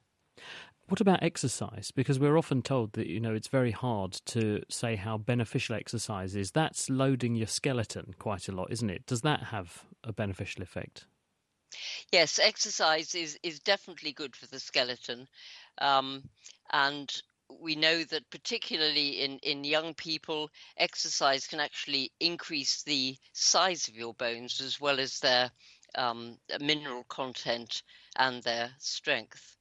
What about exercise? Because we're often told that you know it's very hard to say how beneficial exercise is. That's loading your skeleton quite a lot, isn't it? Does that have a beneficial effect? Yes, exercise is, is definitely good for the skeleton. Um, and we know that particularly in, in young people, exercise can actually increase the size of your bones as well as their um, mineral content and their strength.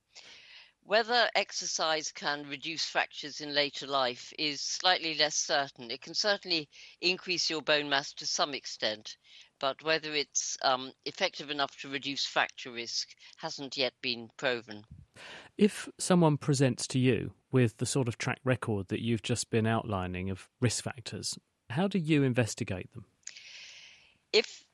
Whether exercise can reduce fractures in later life is slightly less certain. It can certainly increase your bone mass to some extent, but whether it's um, effective enough to reduce fracture risk hasn't yet been proven. If someone presents to you with the sort of track record that you've just been outlining of risk factors, how do you investigate them? If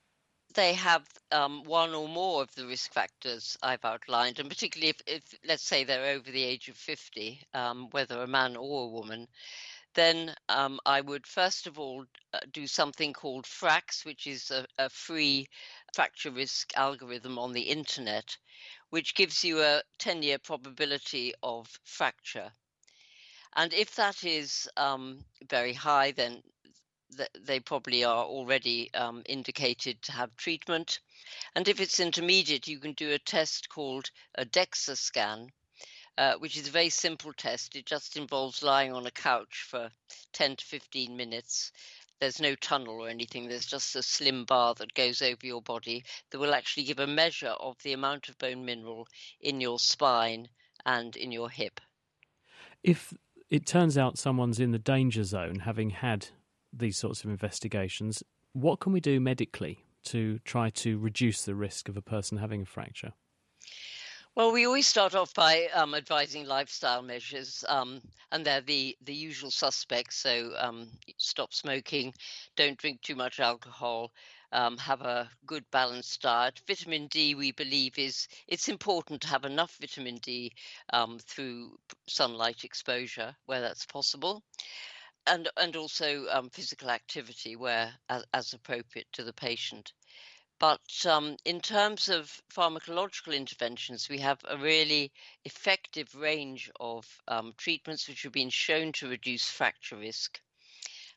they have um, one or more of the risk factors I've outlined, and particularly if, if let's say they're over the age of 50, um, whether a man or a woman, then um, I would first of all uh, do something called FRAX, which is a, a, free fracture risk algorithm on the internet, which gives you a 10 year probability of fracture. And if that is um, very high, then th- they probably are already um, indicated to have treatment. And if it's intermediate, you can do a test called a DEXA scan, uh, which is a very simple test. It just involves lying on a couch for 10 to 15 minutes. There's no tunnel or anything, there's just a slim bar that goes over your body that will actually give a measure of the amount of bone mineral in your spine and in your hip. If it turns out someone's in the danger zone, having had these sorts of investigations, what can we do medically to try to reduce the risk of a person having a fracture? Well, we always start off by um, advising lifestyle measures, um, and they're the, the usual suspects. So, um, stop smoking, don't drink too much alcohol, um, have a good balanced diet. Vitamin D, we believe, is it's important to have enough vitamin D um, through sunlight exposure where that's possible and and also um, physical activity where as, as, appropriate to the patient. But um, in terms of pharmacological interventions, we have a really effective range of um, treatments which have been shown to reduce fracture risk.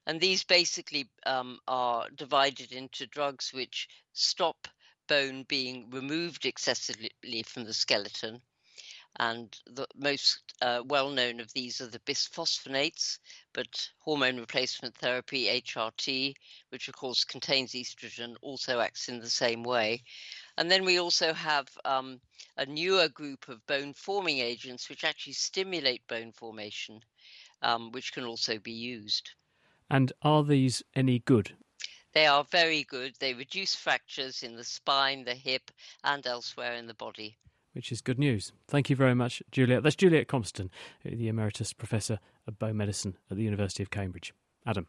And these basically um, are divided into drugs which stop bone being removed excessively from the skeleton and the most uh, well known of these are the bisphosphonates, but hormone replacement therapy, HRT, which of course contains estrogen, also acts in the same way. And then we also have um, a newer group of bone forming agents which actually stimulate bone formation, um, which can also be used. And are these any good? They are very good. They reduce fractures in the spine, the hip, and elsewhere in the body which is good news. Thank you very much, Juliet. That's Juliet Compston, the Emeritus Professor of Bone Medicine at the University of Cambridge. Adam.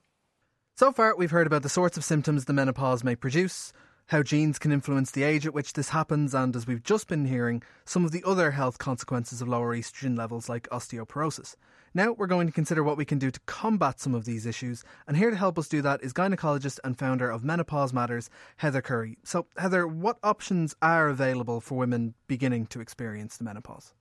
So far, we've heard about the sorts of symptoms the menopause may produce, how genes can influence the age at which this happens, and as we've just been hearing, some of the other health consequences of lower estrogen levels like osteoporosis. Now we're going to consider what we can do to combat some of these issues, and here to help us do that is gynecologist and founder of Menopause Matters, Heather Currie. So, Heather, what options are available for women beginning to experience the menopause?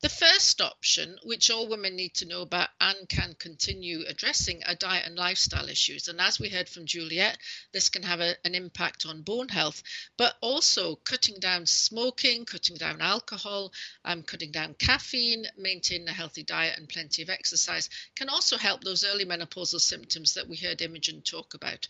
The first option, which all women need to know about and can continue addressing, are diet and lifestyle issues. And as we heard from Juliet, this can have a, an impact on bone health, but also cutting down smoking, cutting down alcohol, um, cutting down caffeine, maintaining a healthy diet, and plenty of exercise can also help those early menopausal symptoms that we heard Imogen talk about.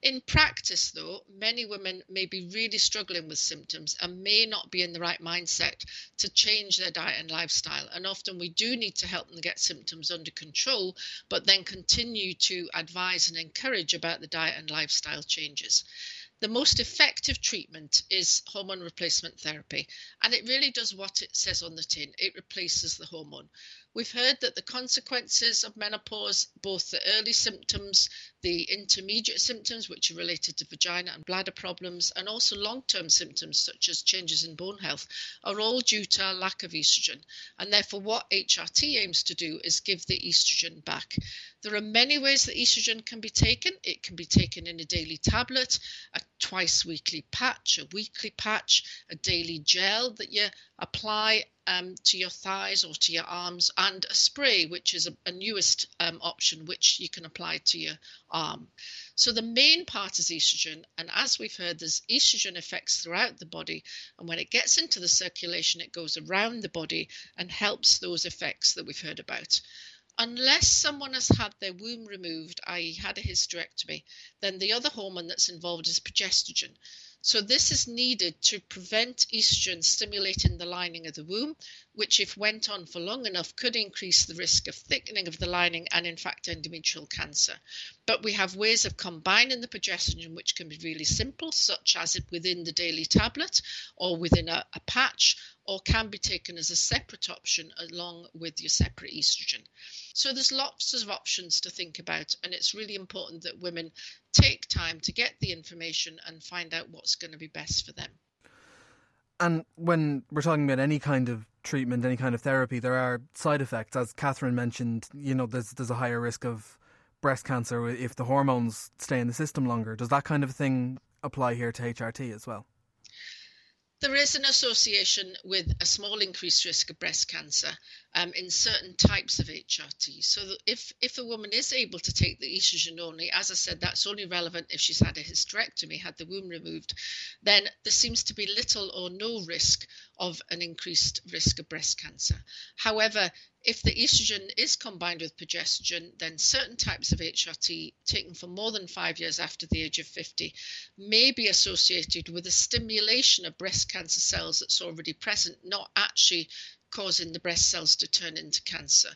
In practice, though, many women may be really struggling with symptoms and may not be in the right mindset to change their diet and lifestyle lifestyle. And often we do need to help them get symptoms under control, but then continue to advise and encourage about the diet and lifestyle changes. The most effective treatment is hormone replacement therapy, and it really does what it says on the tin it replaces the hormone. We've heard that the consequences of menopause, both the early symptoms, the intermediate symptoms, which are related to vagina and bladder problems, and also long term symptoms such as changes in bone health, are all due to a lack of estrogen. And therefore, what HRT aims to do is give the estrogen back. There are many ways that estrogen can be taken. It can be taken in a daily tablet, a twice weekly patch, a weekly patch, a daily gel that you apply um, to your thighs or to your arms, and a spray, which is a, a newest um, option, which you can apply to your arm. So the main part is estrogen, and as we've heard, there's estrogen effects throughout the body, and when it gets into the circulation, it goes around the body and helps those effects that we've heard about unless someone has had their womb removed, i.e., had a hysterectomy, then the other hormone that's involved is progesterone. So this is needed to prevent estrogen stimulating the lining of the womb, which if went on for long enough could increase the risk of thickening of the lining and in fact endometrial cancer. But we have ways of combining the progesterone, which can be really simple, such as within the daily tablet or within a, a patch or can be taken as a separate option along with your separate estrogen. So there's lots of options to think about, and it's really important that women take time to get the information and find out what's going to be best for them. And when we're talking about any kind of treatment, any kind of therapy, there are side effects. As Catherine mentioned, you know, there's there's a higher risk of breast cancer if the hormones stay in the system longer. Does that kind of thing apply here to HRT as well? There is an association with a small increased risk of breast cancer um, in certain types of HRT. So if if a woman is able to take the estrogen only, as I said, that's only relevant if she's had a hysterectomy, had the womb removed, then there seems to be little or no risk of an increased risk of breast cancer. However, if the estrogen is combined with progesterone, then certain types of HRT taken for more than five years after the age of 50 may be associated with a stimulation of breast cancer cells that's already present, not actually causing the breast cells to turn into cancer.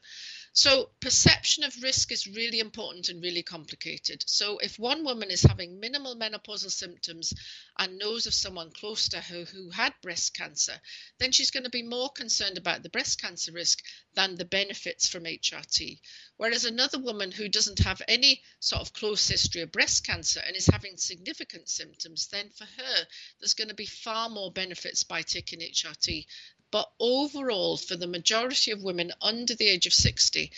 So, perception of risk is really important and really complicated. So, if one woman is having minimal menopausal symptoms and knows of someone close to her who had breast cancer, then she's going to be more concerned about the breast cancer risk than the benefits from HRT. Whereas another woman who doesn't have any sort of close history of breast cancer and is having significant symptoms, then for her, there's going to be far more benefits by taking HRT but overall, for the majority of women under the age of 60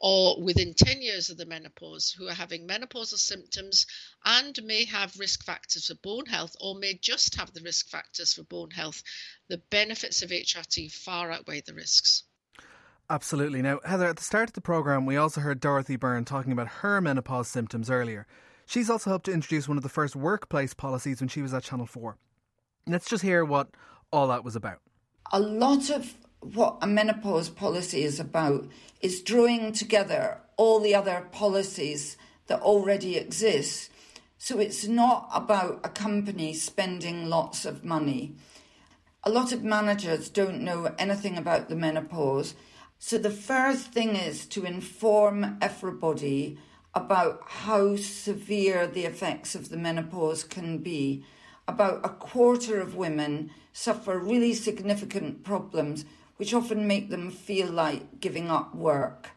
or within 10 years of the menopause who are having menopausal symptoms and may have risk factors for bone health or may just have the risk factors for bone health, the benefits of HRT far outweigh the risks. Absolutely. Now, Heather, at the start of the programme, we also heard Dorothy Byrne talking about her menopause symptoms earlier. She's also helped to introduce one of the first workplace policies when she was at Channel 4. Let's just hear what all that was about a lot of what a menopause policy is about is drawing together all the other policies that already exist. So it's not about a company spending lots of money. A lot of managers don't know anything about the menopause. So the first thing is to inform everybody about how severe the effects of the menopause can be. About a quarter of women suffer really significant problems which often make them feel like giving up work.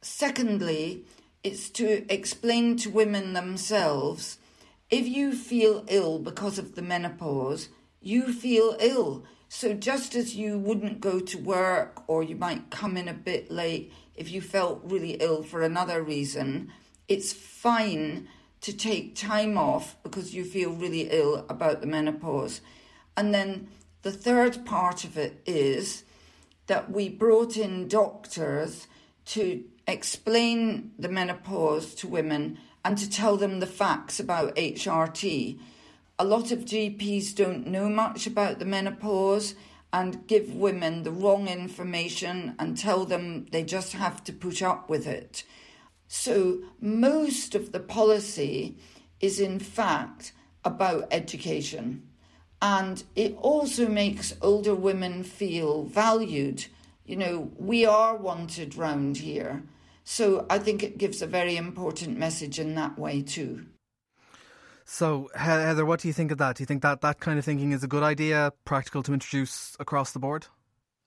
Secondly, it's to explain to women themselves if you feel ill because of the menopause, you feel ill. So just as you wouldn't go to work or you might come in a bit late if you felt really ill for another reason, it's fine to take time off because you feel really ill about the menopause. And then the third part of it is that we brought in doctors to explain the menopause to women and to tell them the facts about HRT. A lot of GPs don't know much about the menopause and give women the wrong information and tell them they just have to put up with it. So, most of the policy is in fact about education. And it also makes older women feel valued. You know, we are wanted round here. So I think it gives a very important message in that way too. So, Heather, what do you think of that? Do you think that that kind of thinking is a good idea, practical to introduce across the board?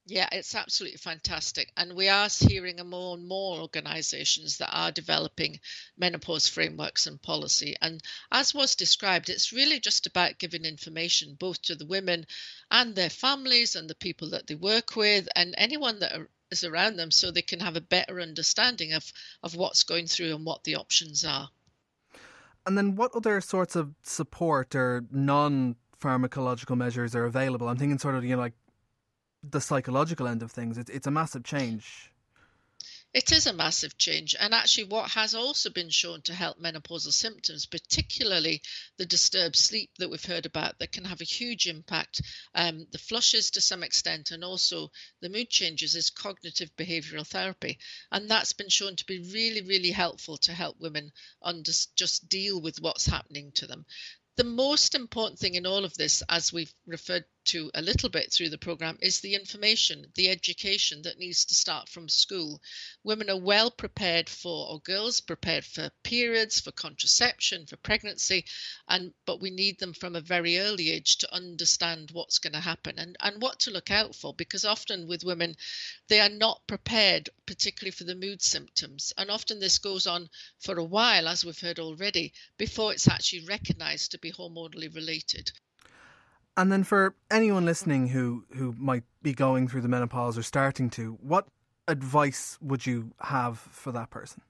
Yeah, it's absolutely fantastic. And we are hearing more and more organisations that are developing menopause frameworks and policy. And as was described, it's really just about giving information both to the women and their families and the people that they work with and anyone that is around them so they can have a better understanding of, of what's going through and what the options are. And then what other sorts of support or non pharmacological measures are available? I'm thinking sort of, you know, like the psychological end of things. It's, it's a massive change. It is a massive change, and actually, what has also been shown to help menopausal symptoms, particularly the disturbed sleep that we've heard about, that can have a huge impact, um, the flushes to some extent, and also the mood changes, is cognitive behavioral therapy, and that's been shown to be really, really helpful to help women under, just deal with what's happening to them. The most important thing in all of this, as we've referred to a little bit through the program is the information, the education that needs to start from school. Women are well prepared for, or girls prepared for periods, for contraception, for pregnancy, and but we need them from a very early age to understand what's going to happen and, and what to look out for because often with women they are not prepared, particularly for the mood symptoms. And often this goes on for a while, as we've heard already, before it's actually recognized to be hormonally related. And then for anyone listening who, who might be going through the menopause or starting to, what advice would you have for that person?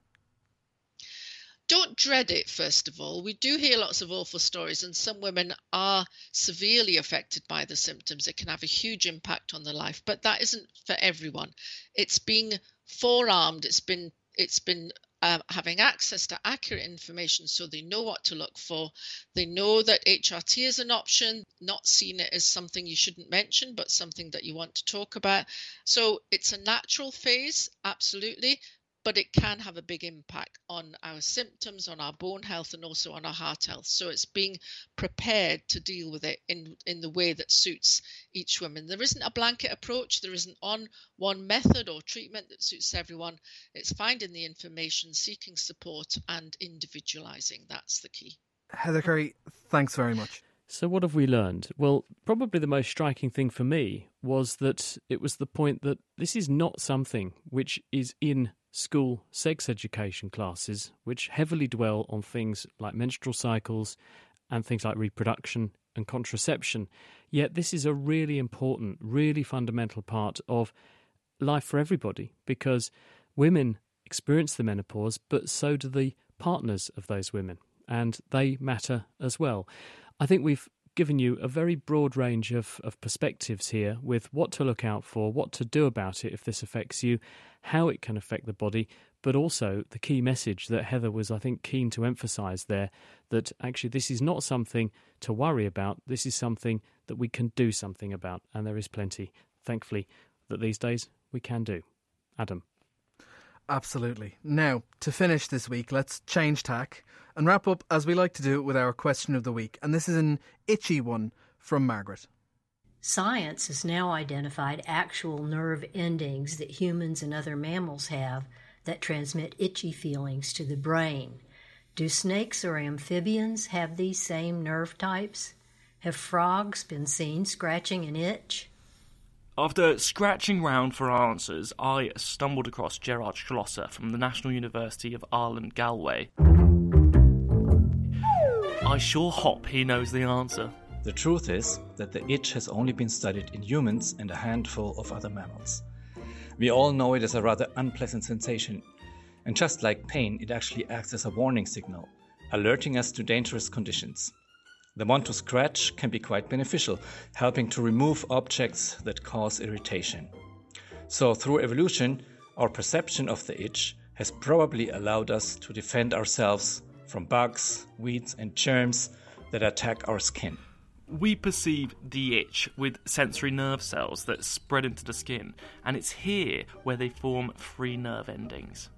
Don't dread it, first of all. We do hear lots of awful stories, and some women are severely affected by the symptoms. It can have a huge impact on their life, but that isn't for everyone. It's being forearmed, it's been it's been um, having access to accurate information so they know what to look for. They know that HRT is an option, not seeing it as something you shouldn't mention, but something that you want to talk about. So it's a natural phase, absolutely, but it can have a big impact on our symptoms, on our bone health, and also on our heart health. So it's being prepared to deal with it in, in the way that suits each woman. There isn't a blanket approach, there isn't on one method or treatment that suits everyone. It's finding the information, seeking support, and individualizing. That's the key. Heather Currie, thanks very much. So, what have we learned? Well, probably the most striking thing for me was that it was the point that this is not something which is in school sex education classes, which heavily dwell on things like menstrual cycles and things like reproduction and contraception. Yet, this is a really important, really fundamental part of life for everybody because women experience the menopause, but so do the partners of those women, and they matter as well. I think we've given you a very broad range of, of perspectives here with what to look out for, what to do about it if this affects you, how it can affect the body, but also the key message that Heather was, I think, keen to emphasize there that actually this is not something to worry about. This is something that we can do something about. And there is plenty, thankfully, that these days we can do. Adam. Absolutely. Now, to finish this week, let's change tack and wrap up as we like to do with our question of the week. And this is an itchy one from Margaret. Science has now identified actual nerve endings that humans and other mammals have that transmit itchy feelings to the brain. Do snakes or amphibians have these same nerve types? Have frogs been seen scratching an itch? After scratching round for answers, I stumbled across Gerhard Schlosser from the National University of Ireland Galway. I sure hope he knows the answer. The truth is that the itch has only been studied in humans and a handful of other mammals. We all know it is a rather unpleasant sensation, and just like pain, it actually acts as a warning signal, alerting us to dangerous conditions. The want to scratch can be quite beneficial, helping to remove objects that cause irritation. So, through evolution, our perception of the itch has probably allowed us to defend ourselves from bugs, weeds, and germs that attack our skin. We perceive the itch with sensory nerve cells that spread into the skin, and it's here where they form free nerve endings.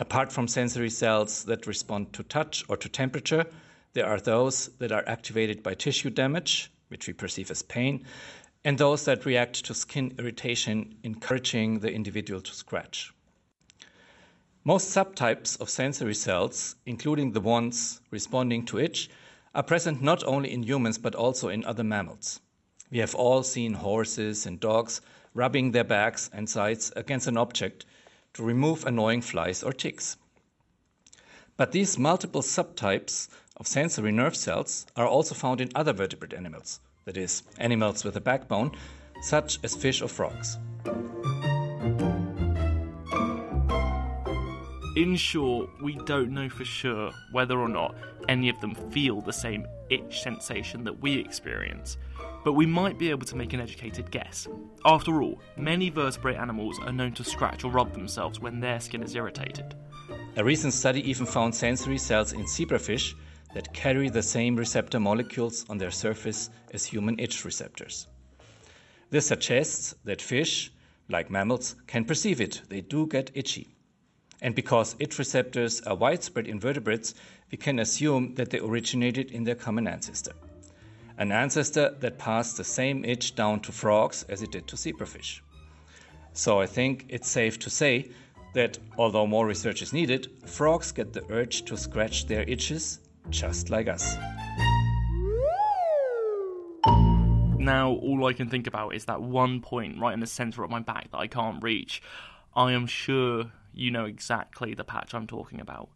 Apart from sensory cells that respond to touch or to temperature, there are those that are activated by tissue damage, which we perceive as pain, and those that react to skin irritation, encouraging the individual to scratch. Most subtypes of sensory cells, including the ones responding to itch, are present not only in humans but also in other mammals. We have all seen horses and dogs rubbing their backs and sides against an object to remove annoying flies or ticks. But these multiple subtypes of sensory nerve cells are also found in other vertebrate animals, that is, animals with a backbone, such as fish or frogs. In short, we don't know for sure whether or not any of them feel the same itch sensation that we experience, but we might be able to make an educated guess. After all, many vertebrate animals are known to scratch or rub themselves when their skin is irritated. A recent study even found sensory cells in zebrafish that carry the same receptor molecules on their surface as human itch receptors. This suggests that fish, like mammals, can perceive it. They do get itchy. And because itch receptors are widespread in vertebrates, we can assume that they originated in their common ancestor. An ancestor that passed the same itch down to frogs as it did to zebrafish. So I think it's safe to say that although more research is needed, frogs get the urge to scratch their itches just like us. Now, all I can think about is that one point right in the centre of my back that I can't reach. I am sure you know exactly the patch I'm talking about.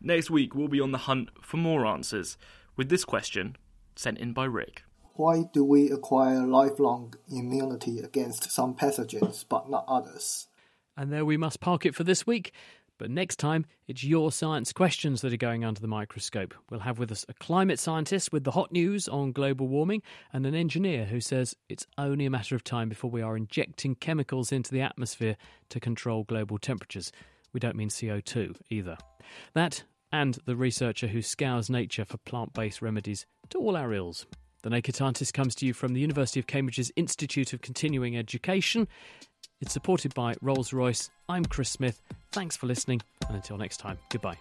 Next week, we'll be on the hunt for more answers with this question sent in by Rick. Why do we acquire lifelong immunity against some pathogens but not others? And there we must park it for this week. But next time, it's your science questions that are going under the microscope. We'll have with us a climate scientist with the hot news on global warming and an engineer who says it's only a matter of time before we are injecting chemicals into the atmosphere to control global temperatures. We don't mean CO2 either. That and the researcher who scours nature for plant based remedies to all our ills. The Naked Scientist comes to you from the University of Cambridge's Institute of Continuing Education. It's supported by Rolls Royce. I'm Chris Smith. Thanks for listening, and until next time, goodbye.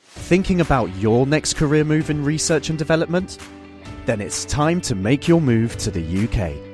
Thinking about your next career move in research and development? Then it's time to make your move to the UK